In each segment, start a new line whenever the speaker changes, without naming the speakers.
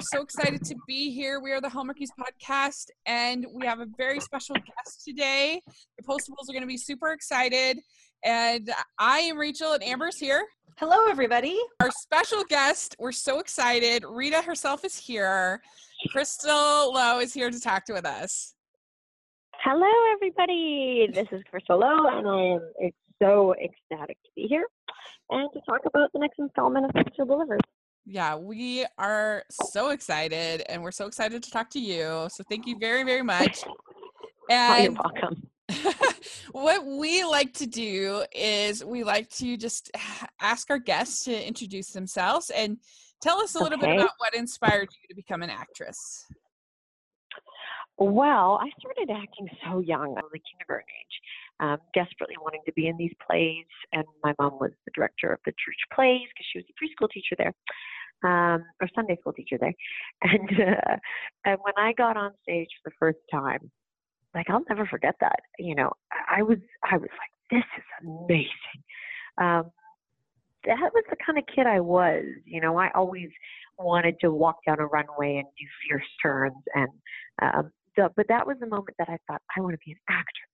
are so excited to be here. We are the Hallmarkies podcast, and we have a very special guest today. The Postables are going to be super excited. And I am Rachel, and Amber's here.
Hello, everybody.
Our special guest, we're so excited. Rita herself is here. Crystal Lowe is here to talk to with us.
Hello, everybody. This is Crystal Lowe, and I am so ecstatic to be here and to talk about the next installment of Picture Boulevard.
Yeah, we are so excited, and we're so excited to talk to you. So thank you very, very much.
And oh, you're welcome.
what we like to do is we like to just ask our guests to introduce themselves and tell us a little okay. bit about what inspired you to become an actress.
Well, I started acting so young, like kindergarten age, um, desperately wanting to be in these plays. And my mom was the director of the church plays because she was a preschool teacher there, um, or Sunday school teacher there. And uh, and when I got on stage for the first time, like I'll never forget that. You know, I was I was like, this is amazing. Um, that was the kind of kid I was. You know, I always wanted to walk down a runway and do fierce turns and um, so, but that was the moment that I thought I want to be an actor.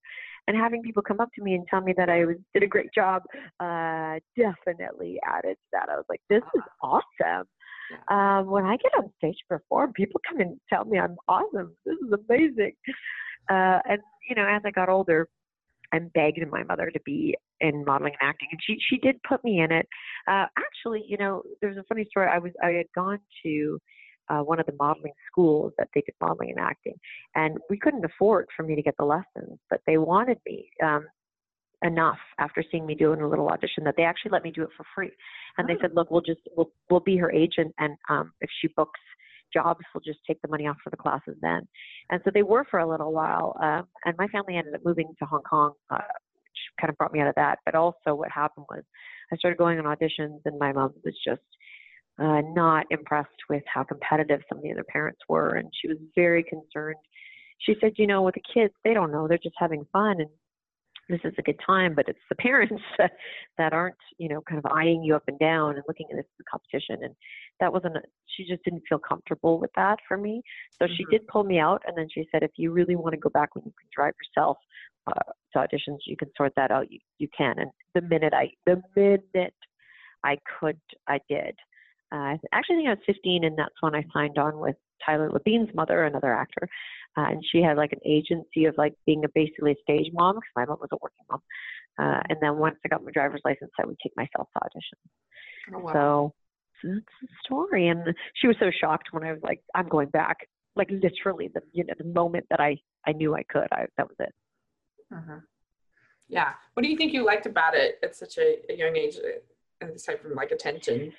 And having people come up to me and tell me that I was did a great job uh, definitely added to that. I was like, this is awesome. Um, when I get on stage to perform, people come and tell me I'm awesome. This is amazing. Uh, and you know, as I got older, I begged my mother to be in modeling and acting, and she she did put me in it. Uh, actually, you know, there's a funny story. I was I had gone to uh, one of the modeling schools that they did modeling and acting, and we couldn't afford for me to get the lessons, but they wanted me um, enough after seeing me doing a little audition that they actually let me do it for free, and oh. they said, look, we'll just we'll we'll be her agent, and um, if she books jobs, we'll just take the money off for the classes then. And so they were for a little while, um, and my family ended up moving to Hong Kong. Uh, which kind of brought me out of that. But also, what happened was I started going on auditions, and my mom was just uh, not impressed with how competitive some of the other parents were, and she was very concerned. She said, "You know, with the kids, they don't know; they're just having fun, and this is a good time. But it's the parents that aren't, you know, kind of eyeing you up and down and looking at this as a competition." And that wasn't. A, she just didn't feel comfortable with that for me. So mm-hmm. she did pull me out, and then she said, "If you really want to go back when you can drive yourself." Uh, to auditions, you can sort that out. You you can. And the minute I the minute I could, I did uh, actually, I think I was 15, and that's when I signed on with Tyler Labine's mother, another actor, uh, and she had like an agency of like being a basically a stage mom because my mom was a working mom. Uh, and then once I got my driver's license, I would take myself to auditions. Oh, wow. So, so that's the story. And she was so shocked when I was like, "I'm going back." Like literally, the you know the moment that I I knew I could, I that was it.
Uh-huh. Yeah. What do you think you liked about it at such a, a young age? Uh, aside from like attention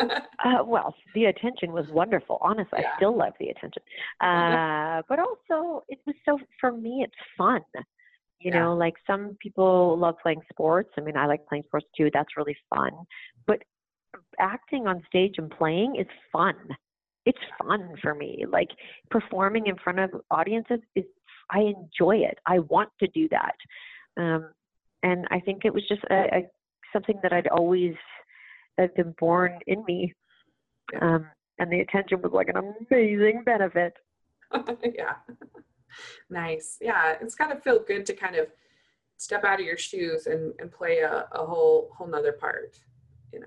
uh, well, the attention was wonderful. Honestly, yeah. I still love the attention. Uh, but also, it was so, for me, it's fun. You yeah. know, like some people love playing sports. I mean, I like playing sports too. That's really fun. But acting on stage and playing is fun. It's fun for me. Like performing in front of audiences is, I enjoy it. I want to do that. Um, and I think it was just a, a something that I'd always had been born in me. Um, and the attention was like an amazing benefit.
yeah. nice. Yeah. It's got to feel good to kind of step out of your shoes and, and play a, a whole, whole nother part, you know?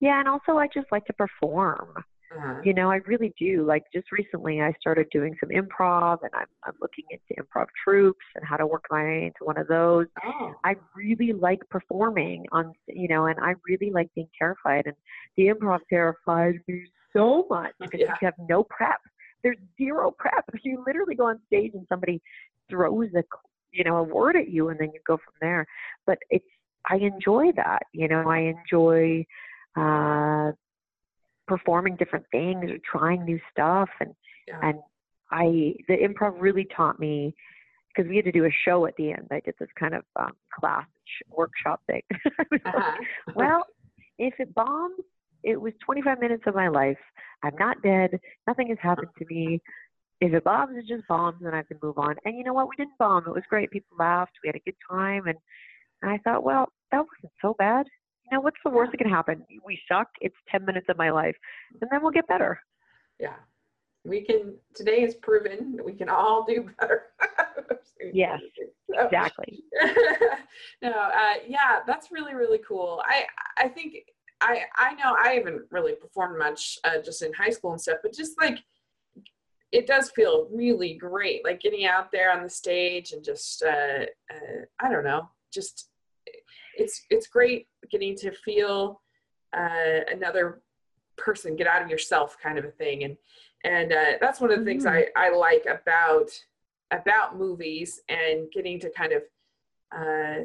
Yeah. And also I just like to perform. Uh-huh. You know, I really do. Like just recently, I started doing some improv, and I'm I'm looking into improv troupes and how to work my way into one of those. Oh. I really like performing on, you know, and I really like being terrified. And the improv terrifies me so much because yeah. you have no prep. There's zero prep. You literally go on stage and somebody throws a, you know, a word at you, and then you go from there. But it's I enjoy that. You know, I enjoy uh performing different things or trying new stuff and yeah. and I the improv really taught me because we had to do a show at the end. I did this kind of um, class workshop thing. uh-huh. well, if it bombs, it was 25 minutes of my life. I'm not dead. Nothing has happened to me. If it bombs, it just bombs, and I can move on. And you know what? We didn't bomb. It was great. People laughed. We had a good time, and, and I thought, well, that wasn't so bad you know, what's the worst that can happen? We suck. It's 10 minutes of my life, and then we'll get better.
Yeah. We can, today is proven that we can all do better.
Yes,
So-
exactly.
no, uh, yeah, that's really really cool. I I think I I know I haven't really performed much uh, just in high school and stuff, but just like it does feel really great, like getting out there on the stage and just uh, uh, I don't know, just it's it's great getting to feel uh, another person get out of yourself kind of a thing. And and uh, that's one of the things I, I like about about movies and getting to kind of uh,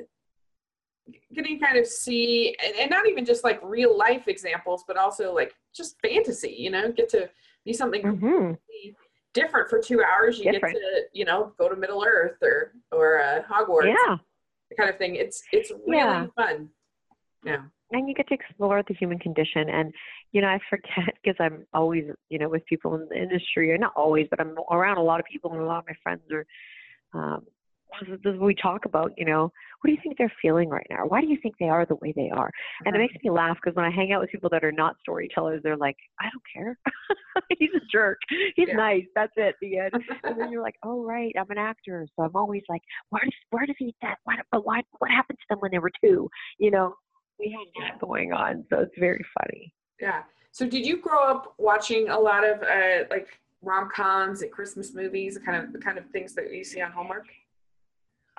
getting kind of see and, and not even just like real life examples but also like just fantasy you know get to be something
hmm
different for two hours. You
Different.
get to you know go to middle earth or or uh, hogwarts.
Yeah.
Kind of thing. It's it's really
Yeah.
fun. Yeah.
And you get to explore the human condition. And you know i forget because i'm always you know with people in the industry or not always but i'm around a lot of people and a lot of my friends are um this is- this is what we talk about you know what do you think they're feeling right now? Why do you think they are the way they are? And it makes me laugh because when i hang out with people that are not storytellers they're like i don't care. He's a jerk. He's
Yeah.
nice. That's it the end. And then you're like oh right i'm an actor. So i'm always like where does where does he that? What but why what happened to them when they were two? You know? We have that going on so it's very funny.
Yeah. So did you grow up watching a lot of uh, like rom coms and Christmas movies, the kind of the kind of things that you see on Hallmark?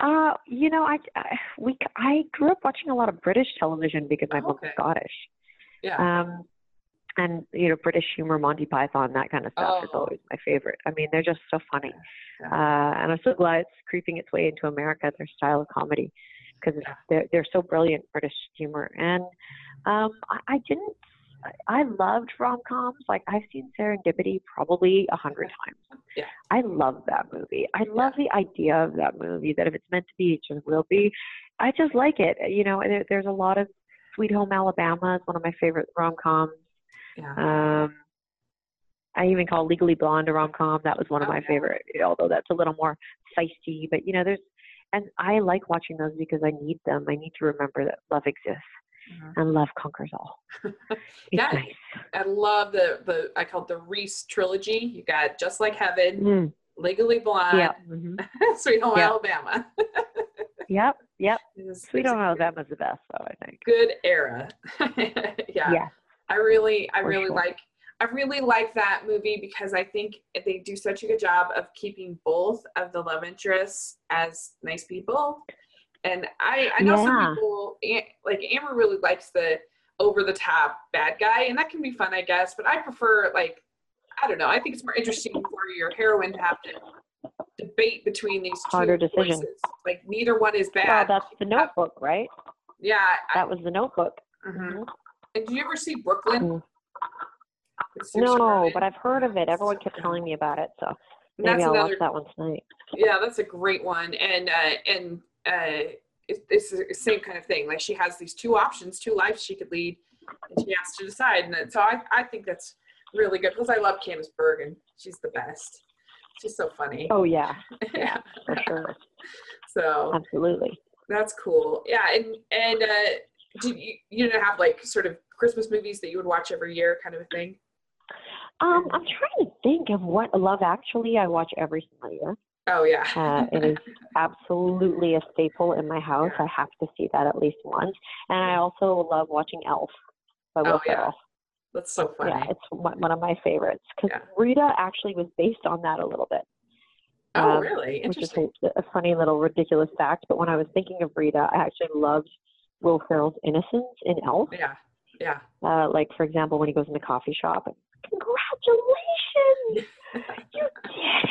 Uh you know i, I we i grew up watching a lot of british television because my mom's
okay.
scottish
Yeah.
um and you know british humor monty python that kind of stuff is
Oh.
always my favorite i mean they're just so funny
Yeah.
uh and i'm so glad it's creeping its way into america their style of comedy because
Yeah.
they're they're so brilliant british humor and um i, I didn't I loved rom coms. Like I've seen Serendipity probably a hundred times.
Yeah.
I love that movie. I love the idea of that movie. That if it's meant to be, it just will be. I just like it. You know, there, there's a lot of Sweet Home Alabama is one of my favorite rom coms.
yeah.
Um, I even call Legally Blonde a rom com. That was one of
Oh,
my
yeah.
favorite, although that's a little more feisty. But you know, there's, and I like watching those because I need them. I need to remember that love exists
Mhm.
and love conquers all.
Yeah.
nice.
I love the the I call it the Reese trilogy. You got Just Like Heaven,
Mm,
Legally Blonde,
yeah. hmm
Sweet Home. Alabama.
Yep. Yep.
It's-
Sweet Home Alabama's the best, though. I think.
Good era. yeah.
Yeah.
I really, I
For
really
sure.
like, I really like that movie because I think they do such a good job of keeping both of the love interests as nice people. And I, I know
Yeah.
some people, like Amber, really likes the over the top bad guy, and that can be fun, I guess. But I prefer, like, I don't know. I think it's more interesting for your heroine to have to debate between these
Harder
two
decision.
voices. Like, neither one is
Well,
bad.
that's the Notebook, right?
yeah. I,
That was the Notebook.
Mm-hmm. And did you ever see Brooklyn?
Mm. No, but I've heard of it. Everyone kept telling me about it, so maybe
that's
I'll
another
watch that one tonight.
yeah that's a great one and uh and uh it, it's the same kind of thing. Like she has these two options two lives she could lead and she has to decide. And then, so i i think that's really good because i love candice bergen. She's the best. She's so funny.
Oh yeah, yeah, for sure,
so
absolutely.
that's cool. Yeah and and uh did you you didn't have like sort of christmas movies that you would watch every year kind of a thing?
Um, I'm trying to think of what Love Actually I watch every single year.
Oh yeah
Uh, it is absolutely a staple in my house.
Yeah.
I have to see that at least once. And I also love watching Elf by Will
Oh, yeah.
Ferrell.
that's so funny
Yeah, it's one of my favorites because
Yeah.
Rita actually was based on that a little bit.
oh
um,
really
which is a, a funny little ridiculous fact. But when I was thinking of Rita, I actually loved Will Ferrell's innocence in Elf.
yeah yeah
Uh, like for example, when he goes in the coffee shop, and, congratulations, you did it,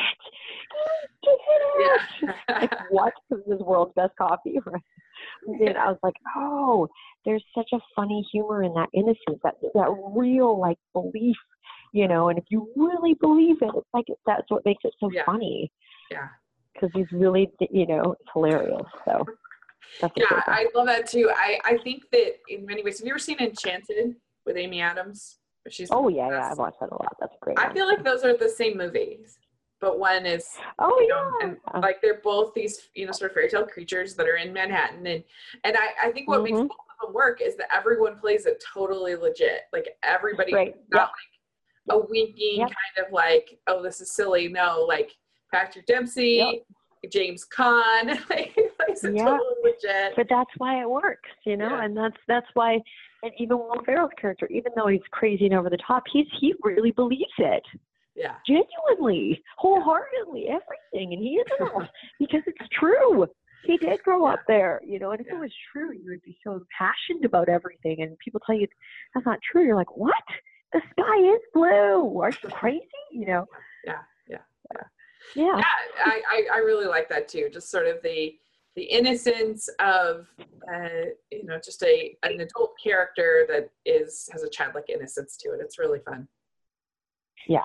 you did it.
yeah
Like what? This is world's best coffee. and I was like, oh, there's such a funny humor in that innocence, that that real like belief, you know. And if you really believe it, it's like that's what makes it so
Yeah.
funny.
yeah
because he's really, you know, it's hilarious. So that's
Yeah. I love that too. I, I think that in many ways, have you ever seen Enchanted with Amy Adams? She's
oh yeah, yeah, I've watched that a lot. That's great.
I
one.
feel like those are the same movies, but one is
Oh
you know,
yeah.
and like they're both these you know sort of fairy tale creatures that are in Manhattan, and and I, I think what makes
Mhm.
both of them work is that everyone plays it totally legit. Like everybody,
Right,
not
yeah.
like a winking
Yep.
kind of like, oh, this is silly. No, like Patrick Dempsey, James Caan, like,
Yeah.
totally legit.
but that's why it works, you know,
Yeah.
and that's that's why. And even Will Ferrell's character, even though he's crazy and over the top, he's he really believes it,
Yeah,
genuinely, wholeheartedly, everything, and he isn't because it's true. He did grow up there, you know, and if
Yeah.
it was true, you would be so impassioned about everything. And people tell you that's not true, you're like, what? The sky is blue. Are you crazy? You know?
Yeah, yeah,
yeah.
yeah. I, I, I really like that too. Just sort of the the innocence of uh, you know just a an adult character that is has a childlike innocence to it. It's really fun.
Yeah.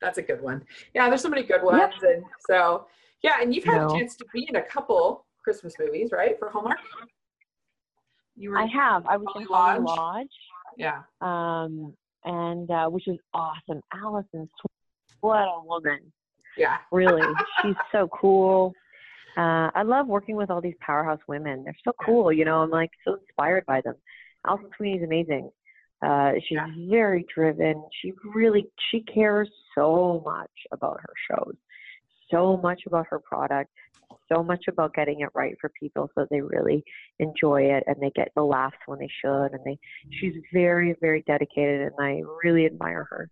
that's a good one. Yeah, there's so many good ones, and so yeah, and you've had
No.
a chance to be in a couple Christmas movies, right, for Hallmark. You were,
I have. I was in
Holly Lodge?
Lodge.
yeah,
um, and uh, which is awesome. Alison, what a woman!
yeah,
Really, she's so cool. Uh, I love working with all these powerhouse women. They're so cool, you know. I'm like so inspired by them. Alison Sweeney's amazing. Uh, she's
Yeah.
very driven. She really she cares so much about her shows, so much about her product, so much about getting it right for people so they really enjoy it and they get the laughs when they should. And they she's very very dedicated and I really admire her.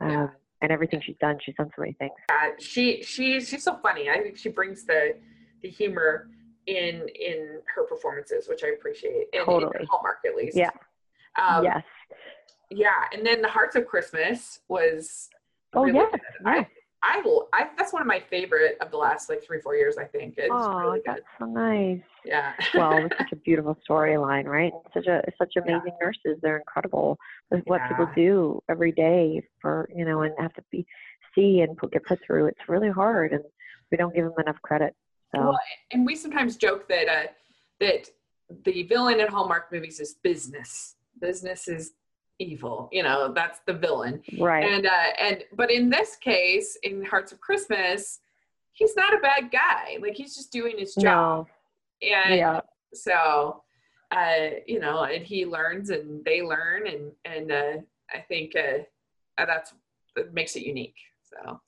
Um,
Yeah.
And everything she's done, she's done so many things.
Uh, she she she's so funny. I think she brings the the humor in in her performances, which I appreciate. In, in
Totally.
Hallmark, at least.
Yeah.
Um,
yes.
Yeah, and then the Hearts of Christmas was.
Oh
really
yeah.
good.
yeah.
I, I will. I that's one of my favorite of the last like three four years. I think it's
Oh,
really
that's so nice.
Yeah.
Well, it's such a beautiful storyline, right? Such a such
Yeah.
amazing nurses. They're incredible with what people do every day for you know, and have to be see and put, get put through. It's really hard, and we don't give them enough credit. So
Well, and we sometimes joke that uh, that the villain in Hallmark movies is business. Business is evil. You know, that's the villain.
right,
And uh, and but in this case, in Hearts of Christmas, he's not a bad guy. Like he's just doing his job.
no,
And
yeah,
so uh, you know, and he learns and they learn and and uh, I think uh, uh, that's that makes it unique. So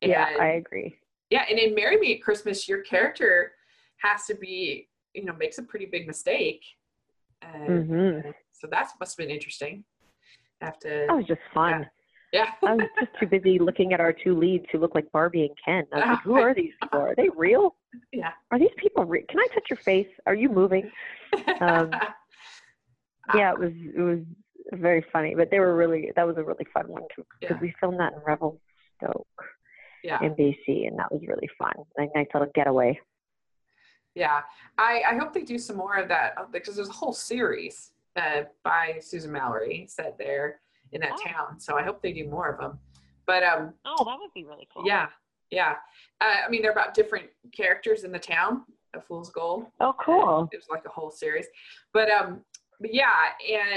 yeah, I agree.
yeah, and in Marry Me at Christmas, your character has to be, you know, makes a pretty big mistake. Uh,
hmm
So that must have been interesting. To,
That was just fun.
yeah,
I was just too busy looking at our two leads who look like Barbie and Ken. I was like, who are these people? Are they real?
yeah.
Are these people real? Can I touch your face? Are you moving? Um, yeah, it was it was very funny, but they were really that was a really fun one too because
Yeah.
we filmed that in Revelstoke
yeah,
in BC, and that was really fun. A nice little getaway.
yeah. I, I hope they do some more of that uh, because there's a whole series uh, by Susan Mallery set there in that
Oh.
town. So I hope they do more of them. But um,
Oh, that would be really cool.
yeah, yeah. Uh, I mean, they're about different characters in the town A Fool's Gold.
Oh, cool.
It was like a whole series, but um, but yeah,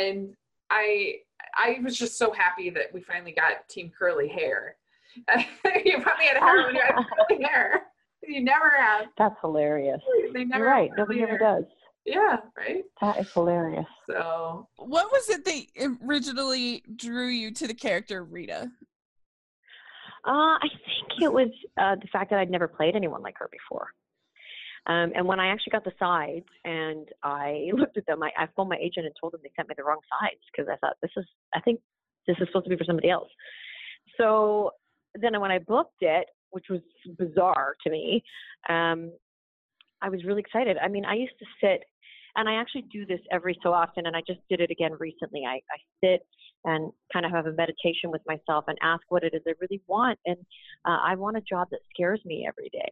and I I was just so happy that we finally got Team Curly Hair. you probably had hair when you had curly hair. You never have.
That's hilarious.
They
You're
never.
right. Nobody
curly
ever does.
Yeah, right.
That is hilarious.
So
What was it that originally drew you to the character Rita?
Uh, I think it was uh, the fact that I'd never played anyone like her before. Um, and when I actually got the sides and I looked at them, I, I phoned my agent and told them they sent me the wrong sides because I thought this is, I think this is supposed to be for somebody else. So then when I booked it, which was bizarre to me, um, I was really excited. I mean, I used to sit, and I actually do this every so often, and I just did it again recently. I, I sit and kind of have a meditation with myself and ask what it is I really want. And uh, I want a job that scares me every day.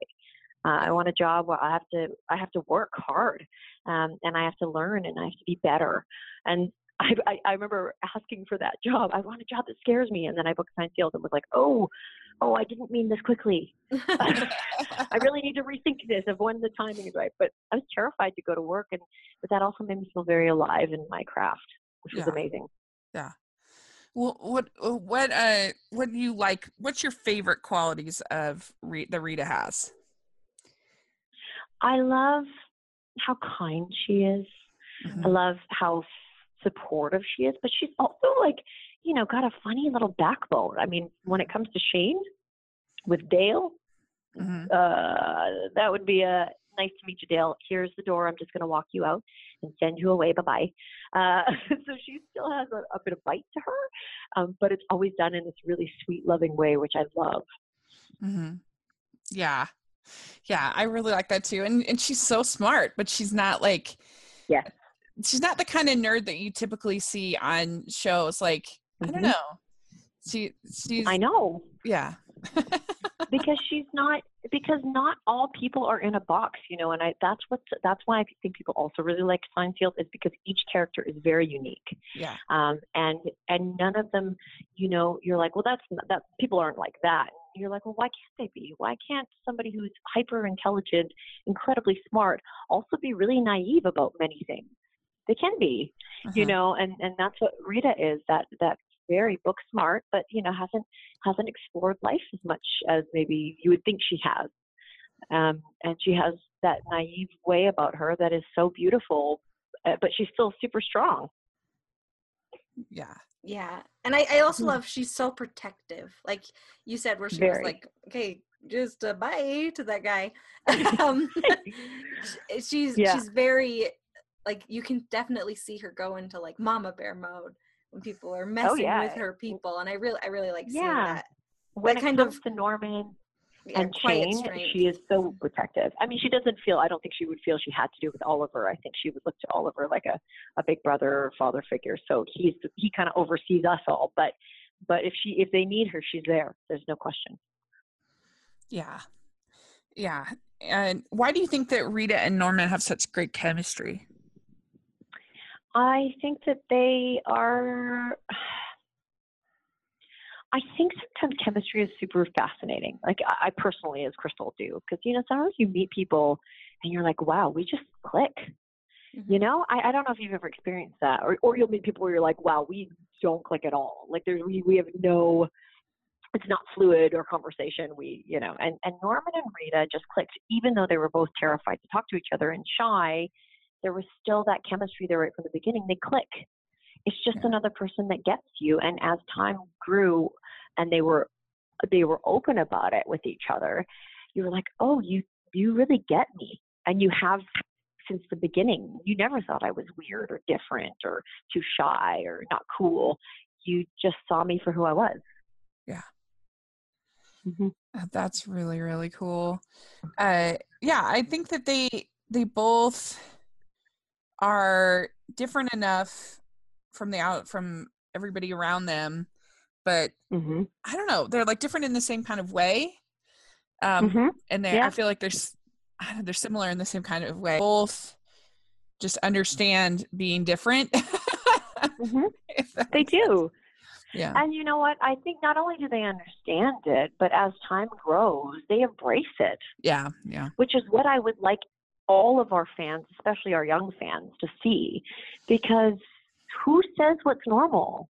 Uh, I want a job where I have to I have to work hard, um, and I have to learn and I have to be better. And I, I, I remember asking for that job. I want a job that scares me, and then I booked Signed Sealed and was like, oh, oh, I didn't mean this quickly. I really need to rethink this of when the timing is right. But I was terrified to go to work, and but that also made me feel very alive in my craft, which was amazing. Yeah.
Well, what uh, what uh what do you like? What's your favorite qualities of Re- the Rita has?
I love how kind she is. I
Mhm.
love how supportive she is, but she's also like, you know, got a funny little backbone. I mean, when it comes to Shane with Dale,
Mhm.
uh, that would be a nice to meet you, Dale. Here's the door. I'm just going to walk you out and send you away. Bye bye. Uh, so she still has a, a bit of bite to her, um, but it's always done in this really sweet, loving way, which I love.
Mhm. Yeah. Yeah, I really like that too. And and she's so smart, but she's not like
yeah,
She's not the kind of nerd that you typically see on shows like I don't
Mhm.
know. She she's
I know
yeah.
because she's not because not all people are in a box, you know, and I that's what that's why I think people also really like Signed Sealed is because each character is very unique.
yeah.
um, and and none of them, you know, you're like, well, that's not, that people aren't like that. You're like, well, why can't they be? Why can't somebody who's hyper intelligent, incredibly smart, also be really naive about many things? They can be, you
Uh-huh.
know, and and that's what Rita is. That that very book smart, but you know, hasn't hasn't explored life as much as maybe you would think she has. Um, and she has that naive way about her that is so beautiful, uh, but she's still super strong.
Yeah.
Yeah. And I, I also
Mhm.
love she's so protective. Like you said, where she
Very.
was like, okay, just a bye to that guy. um, she's
Yeah.
she's very like you can definitely see her go into like mama bear mode when people are oh, messing
Oh, yeah.
with her people, and I really I really like seeing
Yeah.
that.
when
That
it
kind
comes
of-
to Norman
Yeah,
and
quiet
Shane, she is so protective. I mean, she doesn't feel. I don't think she would feel she had to do with Oliver. I think she would look to Oliver like a, a big brother or father figure. So he's he kind of oversees us all. But but if she if they need her, she's there. There's no question.
Yeah. Yeah. And why do you think that Rita and Norman have such great chemistry?
I think that they are. I think sometimes chemistry is super fascinating. Like I, I personally, as Crystal, do because you know sometimes you meet people and you're like, wow, we just click. Mm-hmm. You know, I, I don't know if you've ever experienced that, or or you'll meet people where you're like, wow, we don't click at all. Like there's we we have no. It's not fluid or conversation. We, you know, and and Norman and Rita just clicked, even though they were both terrified to talk to each other and shy. There was still that chemistry there right from the beginning. They click. It's just
Yeah.
another person that gets you. And as time grew, and they were they were open about it with each other, you were like, oh, you you really get me, and you have since the beginning. You never thought I was weird or different or too shy or not cool. You just saw me for who I was.
Yeah.
hmm
Uh, That's really really cool. Uh, yeah, I think that they they both are different enough from the out from everybody around them, but
hmm
I don't know. They're like different in the same kind of way. Um,
hmm
and they I feel like they're s- I don't know, they're similar in the same kind of way. Both just understand being different.
hmm They do.
Yeah.
And you know what? I think not only do they understand it, but as time grows, they embrace it,
Yeah. Yeah.
which is what I would like all of our fans, especially our young fans, to see. Because who says what's normal?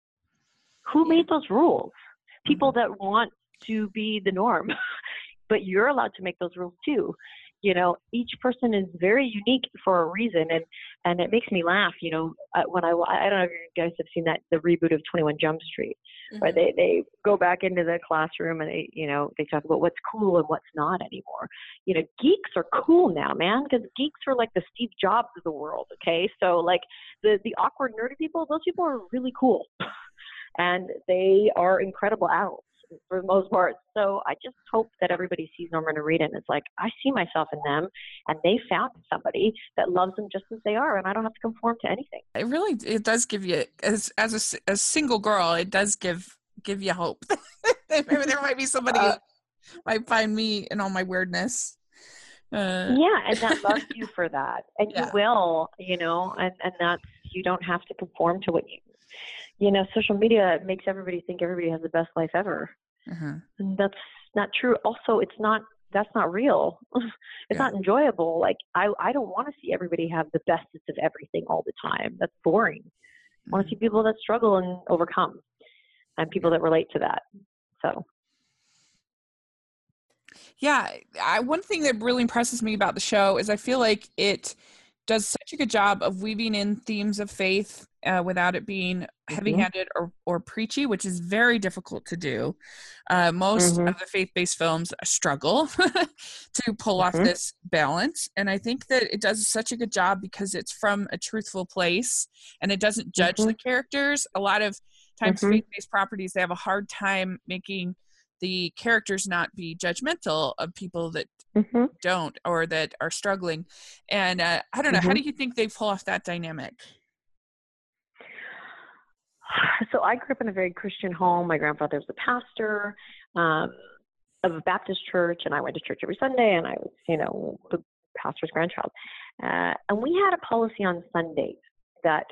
Who made those rules? People that want to be the norm. but you're allowed to make those rules too. You know, each person is very unique for a reason, and and it makes me laugh. You know, uh, when I I don't know if you guys have seen that the reboot of Twenty One Jump Street, where
Mhm.
they they go back into the classroom and they you know they talk about what's cool and what's not anymore. You know, geeks are cool now, man, because geeks are like the Steve Jobs of the world. Okay, so like the the awkward nerdy people, those people are really cool, and they are incredible adults for the most part. So I just hope that everybody sees Norman and Rita and it's like, I see myself in them and they found somebody that loves them just as they are and I don't have to conform to anything.
It really it does give you as as a single girl, it does give give you hope. Maybe there might be somebody
Uh,
who might find me in all my weirdness. Uh,
Yeah, and that loves you for that. And
Yeah.
you will, you know, and, and that's you don't have to conform to what you you know, social media makes everybody think everybody has the best life ever.
Uh-huh.
And that's not true. Also, it's not that's not real. it's
Yeah.
not enjoyable. Like I I don't want to see everybody have the bestest of everything all the time. That's boring. I want to see people that struggle and overcome and people that relate to that. So,
Yeah, I, one thing that really impresses me about the show is I feel like it does such a good job of weaving in themes of faith uh, without it being heavy-handed or, or preachy, which is very difficult to do. Uh, most
Mhm.
of the faith-based films struggle to pull off
Mhm.
this balance, and I think that it does such a good job because it's from a truthful place and it doesn't judge the characters. A lot of times,
Mhm.
faith-based properties they have a hard time making the characters not be judgmental of people that
hmm
don't or that are struggling. And uh, I don't know, how
Mhm.
do you think they pull off that dynamic?
So I grew up in a very Christian home. My grandfather was a pastor um, of a Baptist church, and I went to church every Sunday, and I was, you know, the pastor's grandchild. Uh, and we had a policy on Sundays that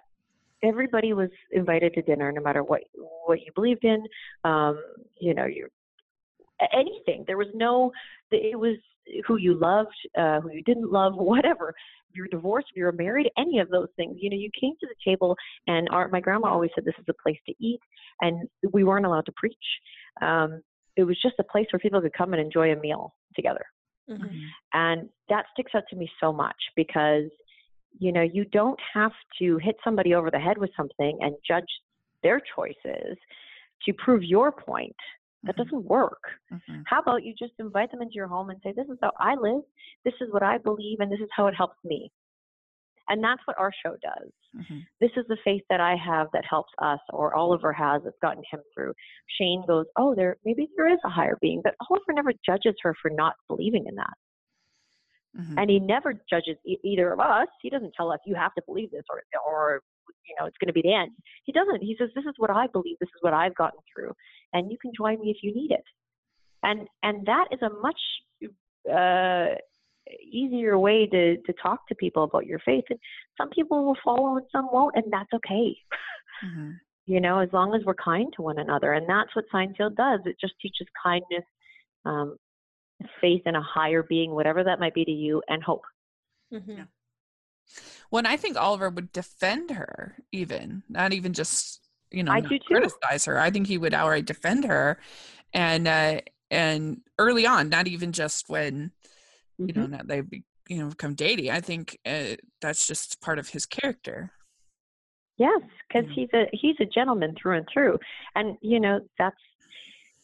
everybody was invited to dinner, no matter what what you believed in. Um, you know, you anything. There was no. It was who you loved, uh, who you didn't love, whatever. If you're divorced, if you were married, any of those things. You know, you came to the table and our, my grandma always said this is a place to eat and we weren't allowed to preach um, it was just a place where people could come and enjoy a meal together
Mhm.
and that sticks out to me so much because you know you don't have to hit somebody over the head with something and judge their choices to prove your point that
Mhm.
doesn't work
Mhm.
how about you just invite them into your home and say this is how i live this is what i believe and this is how it helps me and that's what our show does
Mhm.
this is the faith that I have that helps us, or Oliver has that's gotten him through. Shane goes, oh, there maybe there is a higher being, but Oliver never judges her for not believing in that,
Mhm.
and he never judges e- either of us. He doesn't tell us you have to believe this, or or you know it's going to be the end. He doesn't. He says this is what I believe. This is what I've gotten through, and you can join me if you need it. And and that is a much uh, easier way to to talk to people about your faith. And some people will follow and some won't, and that's okay.
Mhm.
you know, as long as we're kind to one another. And that's what Signed Sealed does. It just teaches kindness, um, faith in a higher being, whatever that might be to you, and hope.
Mhm.
When I think Oliver would defend her, even not even just you know
I
not
do too.
criticize her. I think he would outright defend her, and uh, and early on, not even just when you know
Mhm.
not they be, you know become dating. I think uh, that's just part of his character.
Yes, because he's a he's a gentleman through and through, and you know that's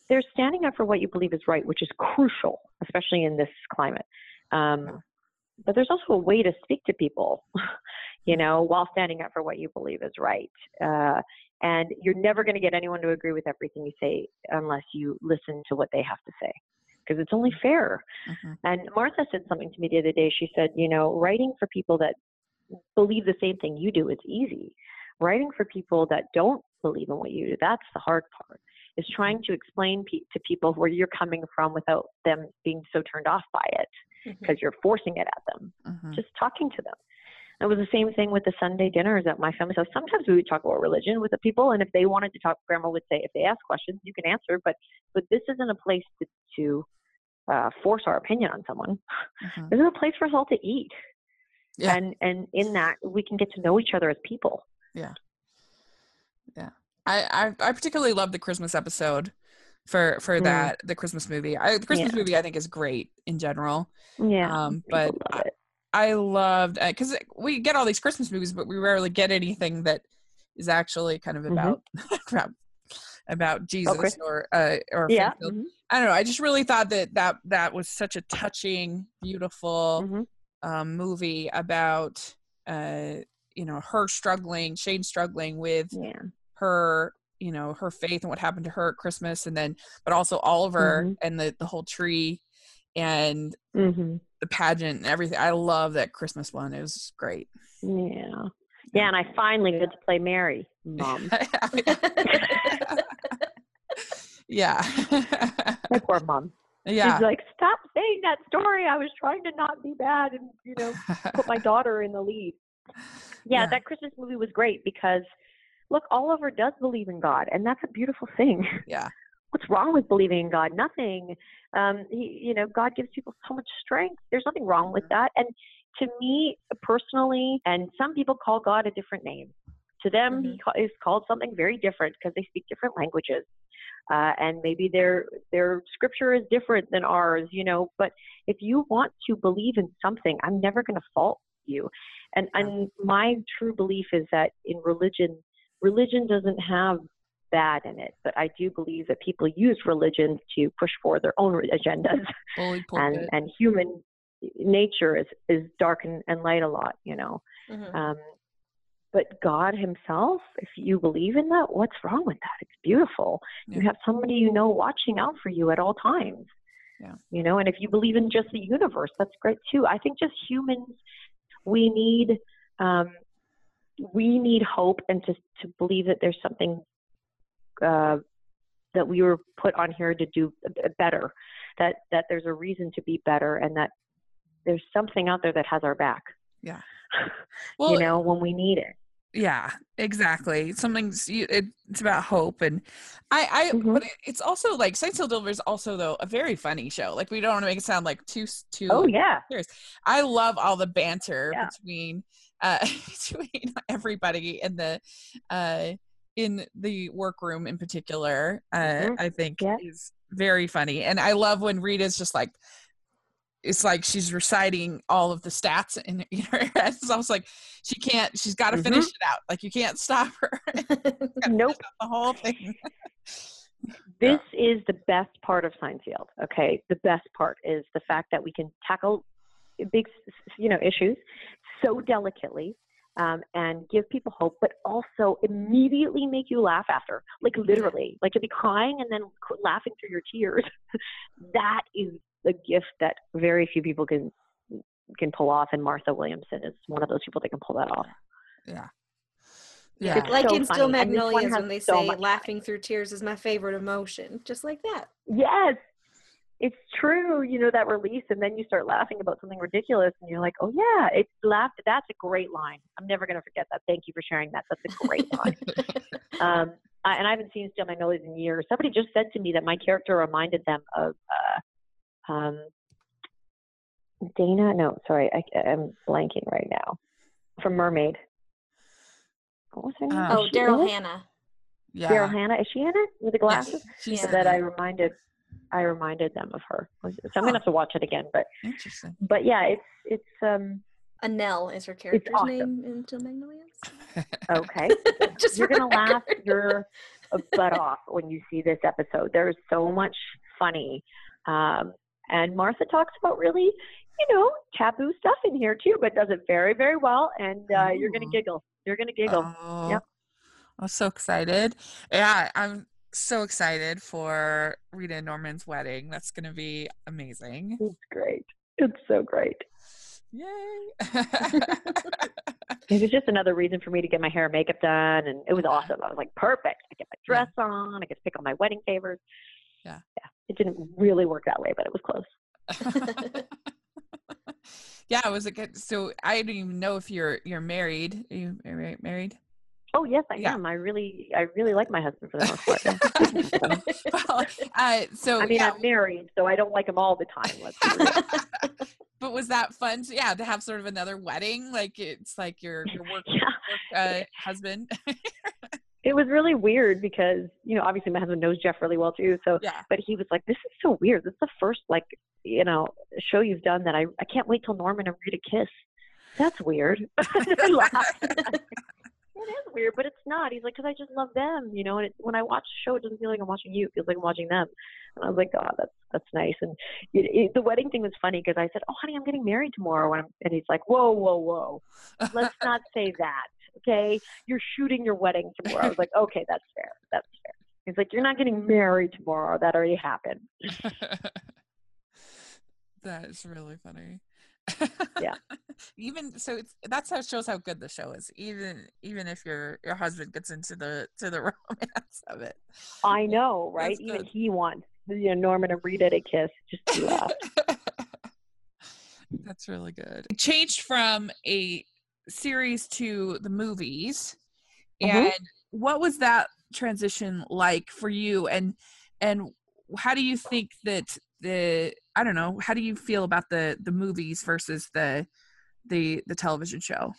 they're standing up for what you believe is right, which is crucial, especially in this climate. Um. But there's also a way to speak to people, you know, while standing up for what you believe is right. Uh, and you're never going to get anyone to agree with everything you say unless you listen to what they have to say, because it's only fair.
Mhm.
And Martha said something to me the other day. She said, you know, writing for people that believe the same thing you do is easy. Writing for people that don't believe in what you do, that's the hard part. Is trying to explain pe- to people where you're coming from without them being so turned off by it
Mhm.
because you're forcing it at them.
Mhm.
Just talking to them. It was the same thing with the Sunday dinners at my family's house. Sometimes we would talk about religion with the people, and if they wanted to talk, Grandma would say, if they ask questions, you can answer. But but this isn't a place to to uh, force our opinion on someone.
Mhm.
This is a place for us all to eat,
Yeah.
and and in that we can get to know each other as people. Yeah, yeah.
I, I I particularly love the Christmas episode for for
Mm.
that the Christmas movie. I, the Christmas
Yeah.
movie I think is great in general.
Yeah,
Um, but
love it.
I loved because we get all these Christmas movies, but we rarely get anything that is actually kind of about about, about Jesus
Chris-
or uh, or
Yeah. mhm,
I don't know. I just really thought that that that was such a touching, beautiful
mhm.
um, movie about uh, you know her struggling, Shane struggling with
Yeah.
her you know her faith and what happened to her at Christmas, and then but also Oliver
Mhm.
and the the whole tree and
hmm
the pageant and everything. I love that Christmas one. It was great.
Yeah. Yeah, and I finally get to play Mary, Mom.
yeah.
My poor mom.
yeah.
She's like, stop saying that story. I was trying to not be bad and you know put my daughter in the lead. Yeah,
Yeah.
that Christmas movie was great because look, Oliver does believe in God, and that's a beautiful thing.
yeah.
What's wrong with believing in God? Nothing. Um, he, you know, God gives people so much strength. There's nothing wrong with that. And to me personally, and some people call God a different name. To them, he ca- is called something very different because they speak different languages, uh, and maybe their their scripture is different than ours. You know, but if you want to believe in something, I'm never going to fault you. And and my true belief is that in religion, religion doesn't have bad in it, but I do believe that people use religion to push for their own agendas, and and human nature is is dark and, and light a lot, you know.
Mhm.
Um, but God Himself, if you believe in that, what's wrong with that? It's beautiful. You have somebody you know watching out for you at all times.
Yeah.
You know, and if you believe in just the universe, that's great too. I think just humans, we need um, we need hope and to to believe that there's something uh, that we were put on here to do better. That that there's a reason to be better, and that there's something out there that has our back.
Yeah. Well,
you know, when we need it.
yeah exactly something's it's about hope and i i
Mhm.
but it's also like Sight Deliver is also though a very funny show like we don't want to make it sound like too too
Oh yeah. Serious.
i love all the banter
Yeah.
between uh between everybody in the uh in the workroom in particular uh
Mhm.
i think
Yeah.
is very funny and i love when rita's just like it's like she's reciting all of the stats in, in her head. It's almost like she can't. She's got to
Mhm.
finish it out. Like you can't stop her.
Nope.
The whole thing.
This is the best part of Signed Sealed. Okay, the best part is the fact that we can tackle big, you know, issues so delicately um, and give people hope, but also immediately make you laugh after. Like literally, like you'll be crying and then c- laughing through your tears. that is a gift that very few people can can pull off, and Martha Williamson is one of those people that can pull that off.
Yeah.
Yeah.
Yeah.
It's
like
so
in Still
funny, and
Magnolias when they
so
say
much
laughing through tears is my favorite emotion. Just like that.
Yes, it's true. You know that release, and then you start laughing about something ridiculous, and you're like, "Oh yeah, it's laughed." That's a great line. I'm never gonna forget that. Thank you for sharing that. That's a great line. Um, I, and I haven't seen Steel Magnolias in years. Somebody just said to me that my character reminded them of uh, um, Dana. No, sorry, I, I'm blanking right now. From Mermaid. What was her name?
Oh,
Oh, Daryl? Hannah.
Yeah.
Daryl Hannah. Is she in it with the
Yes,
glasses?
she's
Yeah.
in
that I reminded I reminded them of her. Was- So I'm gonna have to watch it again. But
Interesting.
but yeah, it's it's um
Annelle is her character's
awesome.
name in Steel Magnolias.
okay.
Just
You're gonna
the
laugh
record.
your butt off when you see this episode. There's so much funny. Um and Martha talks about really, you know, taboo stuff in here too, but does it very, very well and uh you're gonna giggle. You're gonna giggle.
Oh,
Yep.
I'm so excited. Yeah, I'm so excited for Rita and Norman's wedding. That's going to be amazing.
It's great. It's so great.
Yay.
It was just another reason for me to get my hair and makeup done, and it was awesome. I was like, perfect. I get my dress on. I get to pick all my wedding favors.
Yeah.
Yeah. It didn't really work that way, but it was close.
yeah, it was it good? So I don't even know if you're you're married. Are you married?
Oh yes, I
Yeah.
am. I really, I really like my husband for the most part.
well, uh, so
I mean,
yeah,
I'm married, so I don't like him all the time. Let's
but was that fun? To, yeah, to have sort of another wedding, like it's like your your work,
yeah.
work uh, husband.
It was really weird because you know, obviously my husband knows Geoff really well too. So,
yeah,
but he was like, "This is so weird. This is the first like, you know, show you've done that I, I can't wait till Norman and Rita kiss. That's weird." It is weird, but it's not. He's like, because I just love them, you know. And it, when I watch the show, it doesn't feel like I'm watching you. It feels like I'm watching them. And I was like, oh, that's that's nice. And it, it, the wedding thing was funny because I said, oh, honey, I'm getting married tomorrow. And, I'm, and he's like, whoa, whoa, whoa. Let's not say that, okay? You're shooting your wedding tomorrow. I was like, okay, that's fair. That's fair. He's like, you're not getting married tomorrow. That already happened.
that is really funny.
Yeah.
even so, it's, that's how it shows how good the show is. Even even if your your husband gets into the to the romance of it.
I know, right? Even he wants you know Norman and Rita to kiss. Just to laugh.
That's really good. It changed from a series to the movies.
Mhm.
And what was that transition like for you and and how do you think that the I don't know, how do you feel about the the movies versus the the the television show?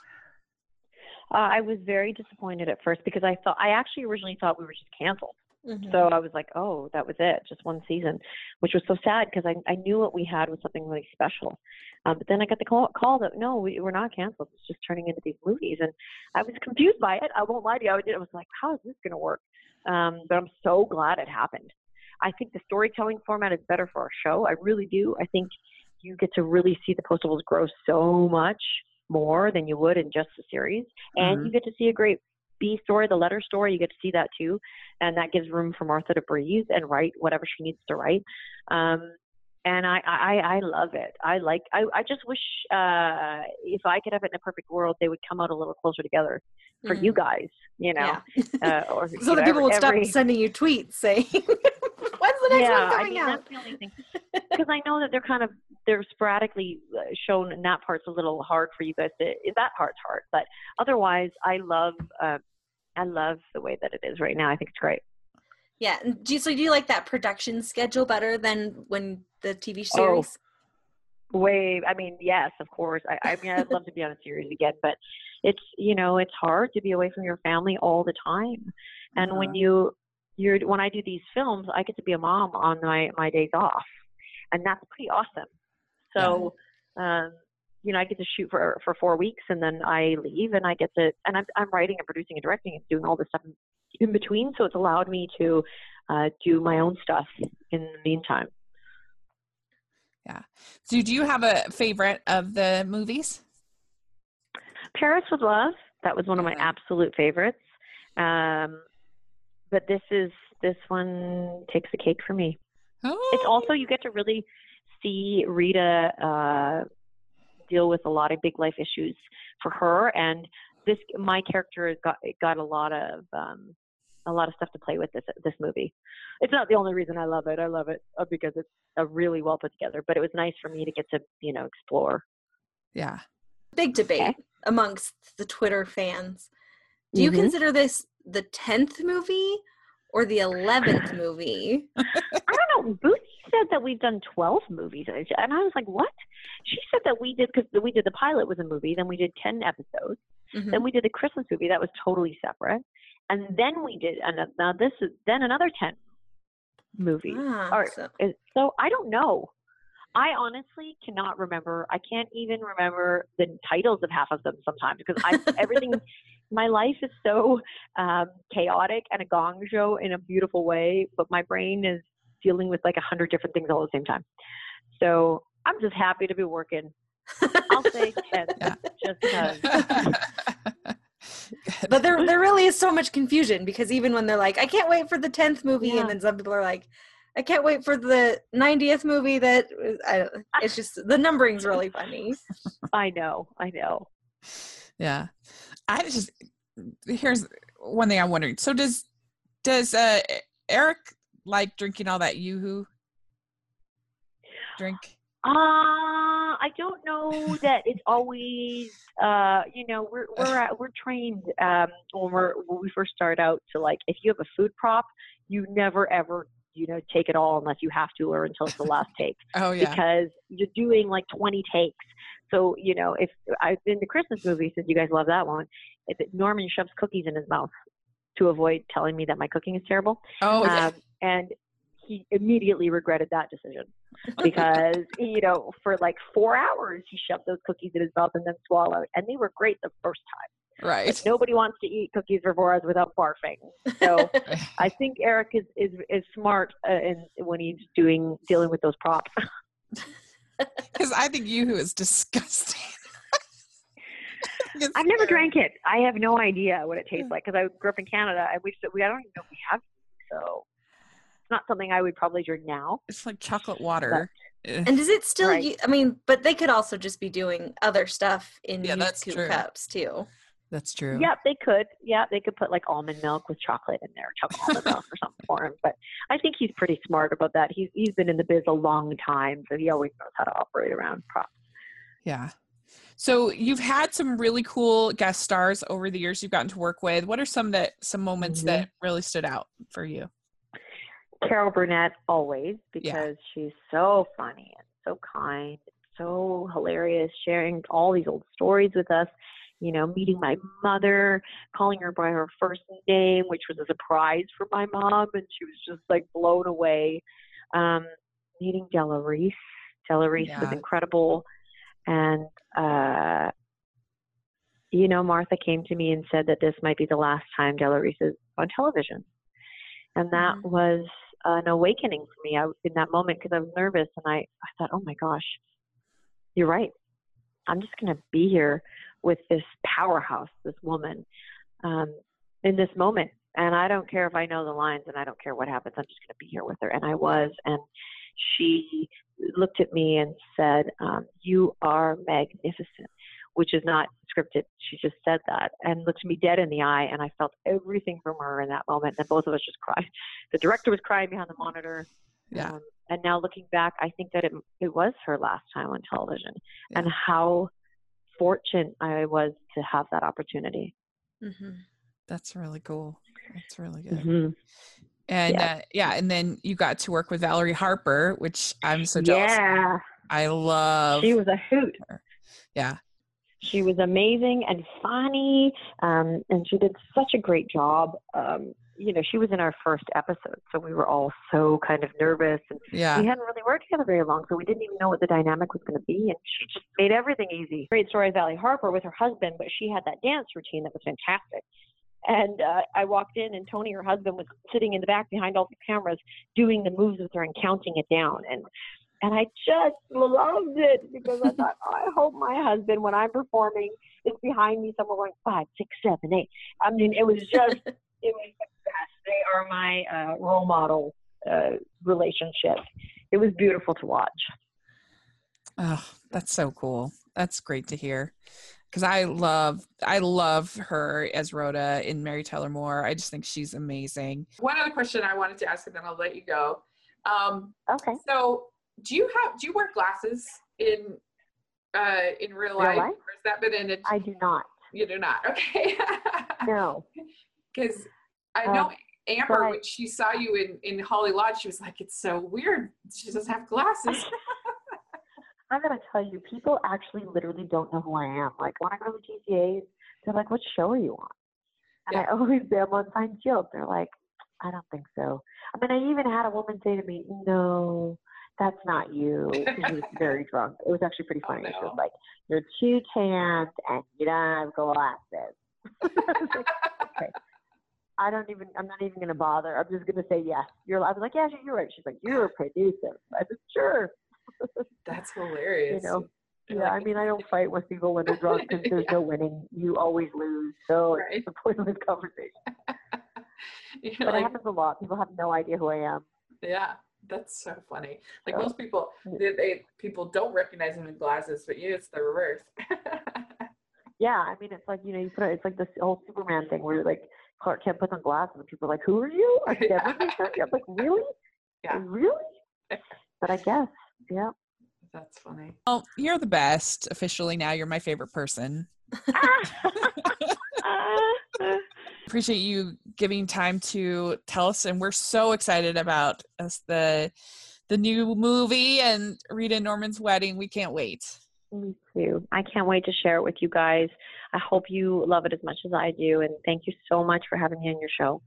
Uh, I was very disappointed at first because I thought I actually originally thought we were just canceled.
Mhm.
So I was like, oh, that was it, just one season, which was so sad because I, I knew what we had was something really special. Um, but then I got the call, call that no, we, we're not canceled. It's just turning into these movies, and I was confused by it. I won't lie to you. I was, I was like, how is this going to work? Um, but I'm so glad it happened. I think the storytelling format is better for our show. I really do. I think you get to really see the Postables grow so much more than you would in just the series, and
Mhm.
you get to see a great B story, the letter story. You get to see that too, and that gives room for Martha to breathe and write whatever she needs to write. Um, and I, I, I love it. I like. I, I just wish uh, if I could have it in a perfect world, they would come out a little closer together for you guys. You know,
Yeah.
uh, or
so
you
that
know,
people would
every,
stop sending you tweets saying, "When's the next
yeah,
one
I
coming
mean
out?"
that's the only thing because I know that they're kind of they're sporadically uh, shown, and that part's a little hard for you guys to. That part's hard, but otherwise, I love. Uh, I love the way that it is right now. I think it's great.
Yeah. Do you, so do you like that production schedule better than when the TV
Oh,
series?
Way, I mean, yes, of course. I, I mean, I'd love to be on a series again, but it's you know, it's hard to be away from your family all the time. And when
Mhm.
you you're when I do these films, I get to be a mom on my my days off, and that's pretty awesome. So, um, you know, I get to shoot for for four weeks, and then I leave, and I get to and I'm I'm writing and producing and directing and doing all this stuff in, in between. So it's allowed me to uh, do my own stuff in the meantime. Yeah.
So do you have a favorite of the movies?
Paris with Love. That was one of my absolute favorites. Um, but this is this one takes the cake for me.
Oh,
It's also you get to really see Rita uh, deal with a lot of big life issues for her, and this my character has got got a lot of um, a lot of stuff to play with this this movie. It's not the only reason I love it. I love it uh, because it's a really well put together. But it was nice for me to get to you know explore.
yeah.
Big debate
Okay.
amongst the Twitter fans. Do you
Mhm.
consider this the tenth movie or the eleventh movie?
I don't know. Booty said that we've done 12 movies, and I was like, "What?" She said that we did because we did the pilot was a movie, then we did 10 episodes,
Mhm.
then we did the Christmas movie that was totally separate, and then we did and now this is then another 10 movies.
Ah,
right.
so-
So I don't know. I honestly cannot remember. I can't even remember the titles of half of them sometimes because I everything. My life is so um, chaotic and a gong show in a beautiful way, but my brain is dealing with like a hundred different things all at the same time. So I'm just happy to be working. I'll say ten,
Yeah.
just because.
but there there really is so much confusion because even when they're like, I can't wait for the tenth movie,
Yeah.
and then some people are like, I can't wait for the ninetieth movie. That I, it's just the numbering's really funny.
I know, I know.
yeah. I just here's one thing I'm wondering. So does does uh Eric like drinking all that yoo-hoo drink?
Uh, I don't know that it's always. Uh, you know, we're we're at, we're trained um, when we're when we first start out to like if you have a food prop, you never ever you know take it all unless you have to or until it's the last take
Oh yeah.
because you're doing like 20 takes. So you know if I in the Christmas movie, since you guys love that one, if it, Norman shoves cookies in his mouth to avoid telling me that my cooking is terrible
Oh yeah.
um, and he immediately regretted that decision because you know for like four hours he shoved those cookies in his mouth and then swallowed and they were great the first time
right.
Like, nobody wants to eat cookies for four hours without barfing so i think eric is is, is smart uh, in when he's doing dealing with those props
Because I think yoo-hoo is disgusting.
I've never drank it i have no idea what it tastes like because i grew up in canada and we we i don't even know if we have so it's not something i would probably drink now
It's like chocolate water. Eh,
And is it still?
Right.
u- I mean, but they could also just be doing other stuff in
Yeah,
used
that's
scoop
true.
cups too.
That's true.
Yeah, they could. Yeah, they could put like almond milk with chocolate in there, chocolate almond milk or something for him. But I think he's pretty smart about that. He's he's been in the biz a long time, so he always knows how to operate around props.
Yeah. So you've had some really cool guest stars over the years you've gotten to work with. What are some that some moments
Mhm.
that really stood out for you?
Carol Burnett always because she's so funny and so kind, and so hilarious, sharing all these old stories with us. You know, meeting my mother, calling her by her first name, which was a surprise for my mom, and she was just like blown away. Um, meeting Della Reese. Della Reese was incredible. And, uh, you know, Martha came to me and said that this might be the last time Della Reese is on television. And that
Mhm.
was an awakening for me I, in that moment because I was nervous and I, I thought, oh my gosh, you're right. I'm just going to be here with this powerhouse, this woman, um, in this moment. And I don't care if I know the lines and I don't care what happens. I'm just going to be here with her. And I was. And she looked at me and said, um, You are magnificent, which is not scripted. She just said that and looked me dead in the eye. And I felt everything from her in that moment. And both of us just cried. The director was crying behind the monitor.
Yeah.
Um, and now looking back, I think that it, it was her last time on television
Yeah.
and how fortunate I was to have that opportunity.
hmm
That's really cool. That's really good.
Mm-hmm.
And
Yeah.
uh, yeah, and then you got to work with Valerie Harper, which I'm so jealous. of.
Yeah,
I love.
she was a hoot.
yeah,
She was amazing and funny, um, and she did such a great job. Um, you know, she was in our first episode, so we were all so kind of nervous, and
yeah,
we hadn't really worked together very long, so we didn't even know what the dynamic was going to be. And she just made everything easy. Great story of Valerie Harper with her husband, but she had that dance routine that was fantastic. And uh, I walked in, and Tony, her husband, was sitting in the back behind all the cameras, doing the moves with her and counting it down. And and I just loved it because I thought, oh, I hope my husband, when I'm performing, is behind me somewhere going five, six, seven, eight. I mean, it was just, it was the best. They are my uh, role model uh, relationship. It was beautiful to watch.
Oh, that's so cool. That's great to hear. Because I love, I love her as Rhoda in Mary Tyler Moore. I just think she's amazing.
One other question I wanted to ask, and then I'll let you go. Um,
Okay.
so, do you have do you wear glasses in uh, in real
Real
life,
life?
or has that been in a
I do not.
You do not. Okay.
No.
Because I know
Um,
Amber,
but
when she saw you in, in Holly Lodge, she was like, it's so weird. She doesn't have glasses.
I gotta tell you, people actually literally don't know who I am. Like when I go to the GCAs, they're like, "What show are you on?" And I always say I'm on Fine Field. They're like, "I don't think so." I mean, I even had a woman say to me, "No, that's not you." She was very drunk. It was actually pretty
Oh,
funny. She was like, "You're too tanned and you don't have glasses." Like, okay. I don't even. I'm not even gonna bother. I'm just gonna say yes. You're. I was like, yeah, you're right. She's like, you're a producer. I said, sure.
That's hilarious.
You know,
You're
Yeah, I mean, I don't fight with people when they're drunk because there's no winning. You always lose. So
Right.
it's a pointless conversation.
you're
But it
like,
happens a lot. People have no idea who I am.
yeah, that's so funny. Like
So-
most people, they, they people don't recognize them in glasses, but you, it's the reverse.
Yeah, I mean, it's like you know, you put it, it's like this whole Superman thing where like Clark Kent puts on glasses and people are like, "Who are you?" I've never been sure. I'm like, "Really?
Yeah.
really?" But I guess, yeah.
that's funny.
Well, you're the best. Officially now, you're my favorite person. Appreciate you giving time to tell us, and we're so excited about us the the new movie and Rita Norman's wedding. We can't wait.
Me too. I can't wait to share it with you guys. I hope you love it as much as I do, and thank you so much for having me on your show.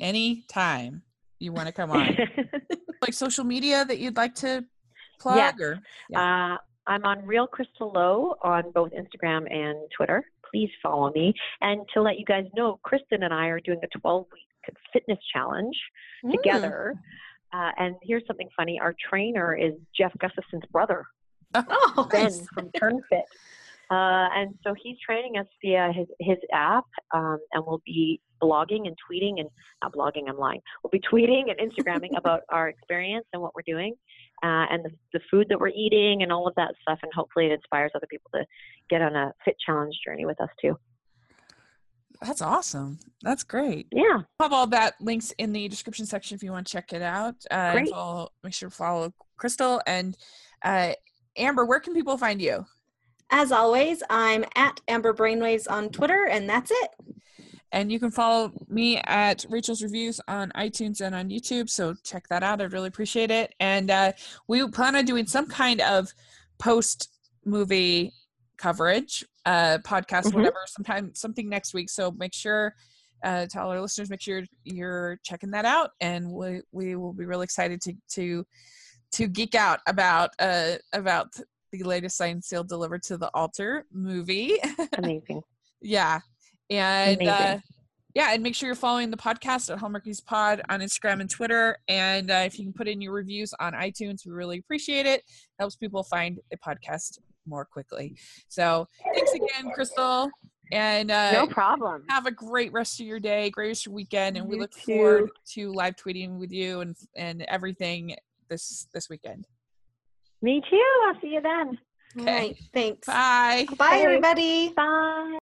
Anytime you want to come on, like social media that you'd like to plug, or
Uh, I'm on Real Crystal Lowe on both Instagram and Twitter. Please follow me. And to let you guys know, Kristin and I are doing a 12 week fitness challenge
Mm.
together. Uh, and here's something funny our trainer is Geoff Gustafson's brother,
Oh,
Ben
nice.
from TurnFit. Uh, and so he's training us via his, his app, um, and we'll be blogging and tweeting and not blogging, I'm lying. We'll be tweeting and Instagramming about our experience and what we're doing, uh, and the, the food that we're eating and all of that stuff. And hopefully, it inspires other people to get on a fit challenge journey with us too.
that's awesome. That's great.
Yeah,
I'll have all that links in the description section if you want to check it out. Uh,
Great.
make sure to follow Crystal and uh, Amber. Where can people find you?
As always, I'm at Amber Brainwaves on Twitter, and that's it.
And you can follow me at Rachel's Reviews on iTunes and on YouTube. So check that out. I'd really appreciate it. And uh, we plan on doing some kind of post movie coverage, uh, podcast,
Mhm.
whatever, sometime something next week. So make sure uh, to all our listeners, make sure you're checking that out, and we we will be really excited to to to geek out about uh about the latest Signed Sealed Delivered to the altar movie.
Amazing.
yeah, and uh, yeah, and make sure you're following the podcast at Hallmarkies Pod on Instagram and Twitter. And uh, if you can put in your reviews on iTunes, we really appreciate it. Helps people find the podcast more quickly. So thanks again, Crystal. And uh,
no problem.
have a great rest of your day, great rest of your weekend, and we look
too.
forward to live tweeting with you and and everything this this weekend.
Me too. I'll see you then.
All right. Thanks.
Bye.
Bye,
Bye.
everybody.
Bye.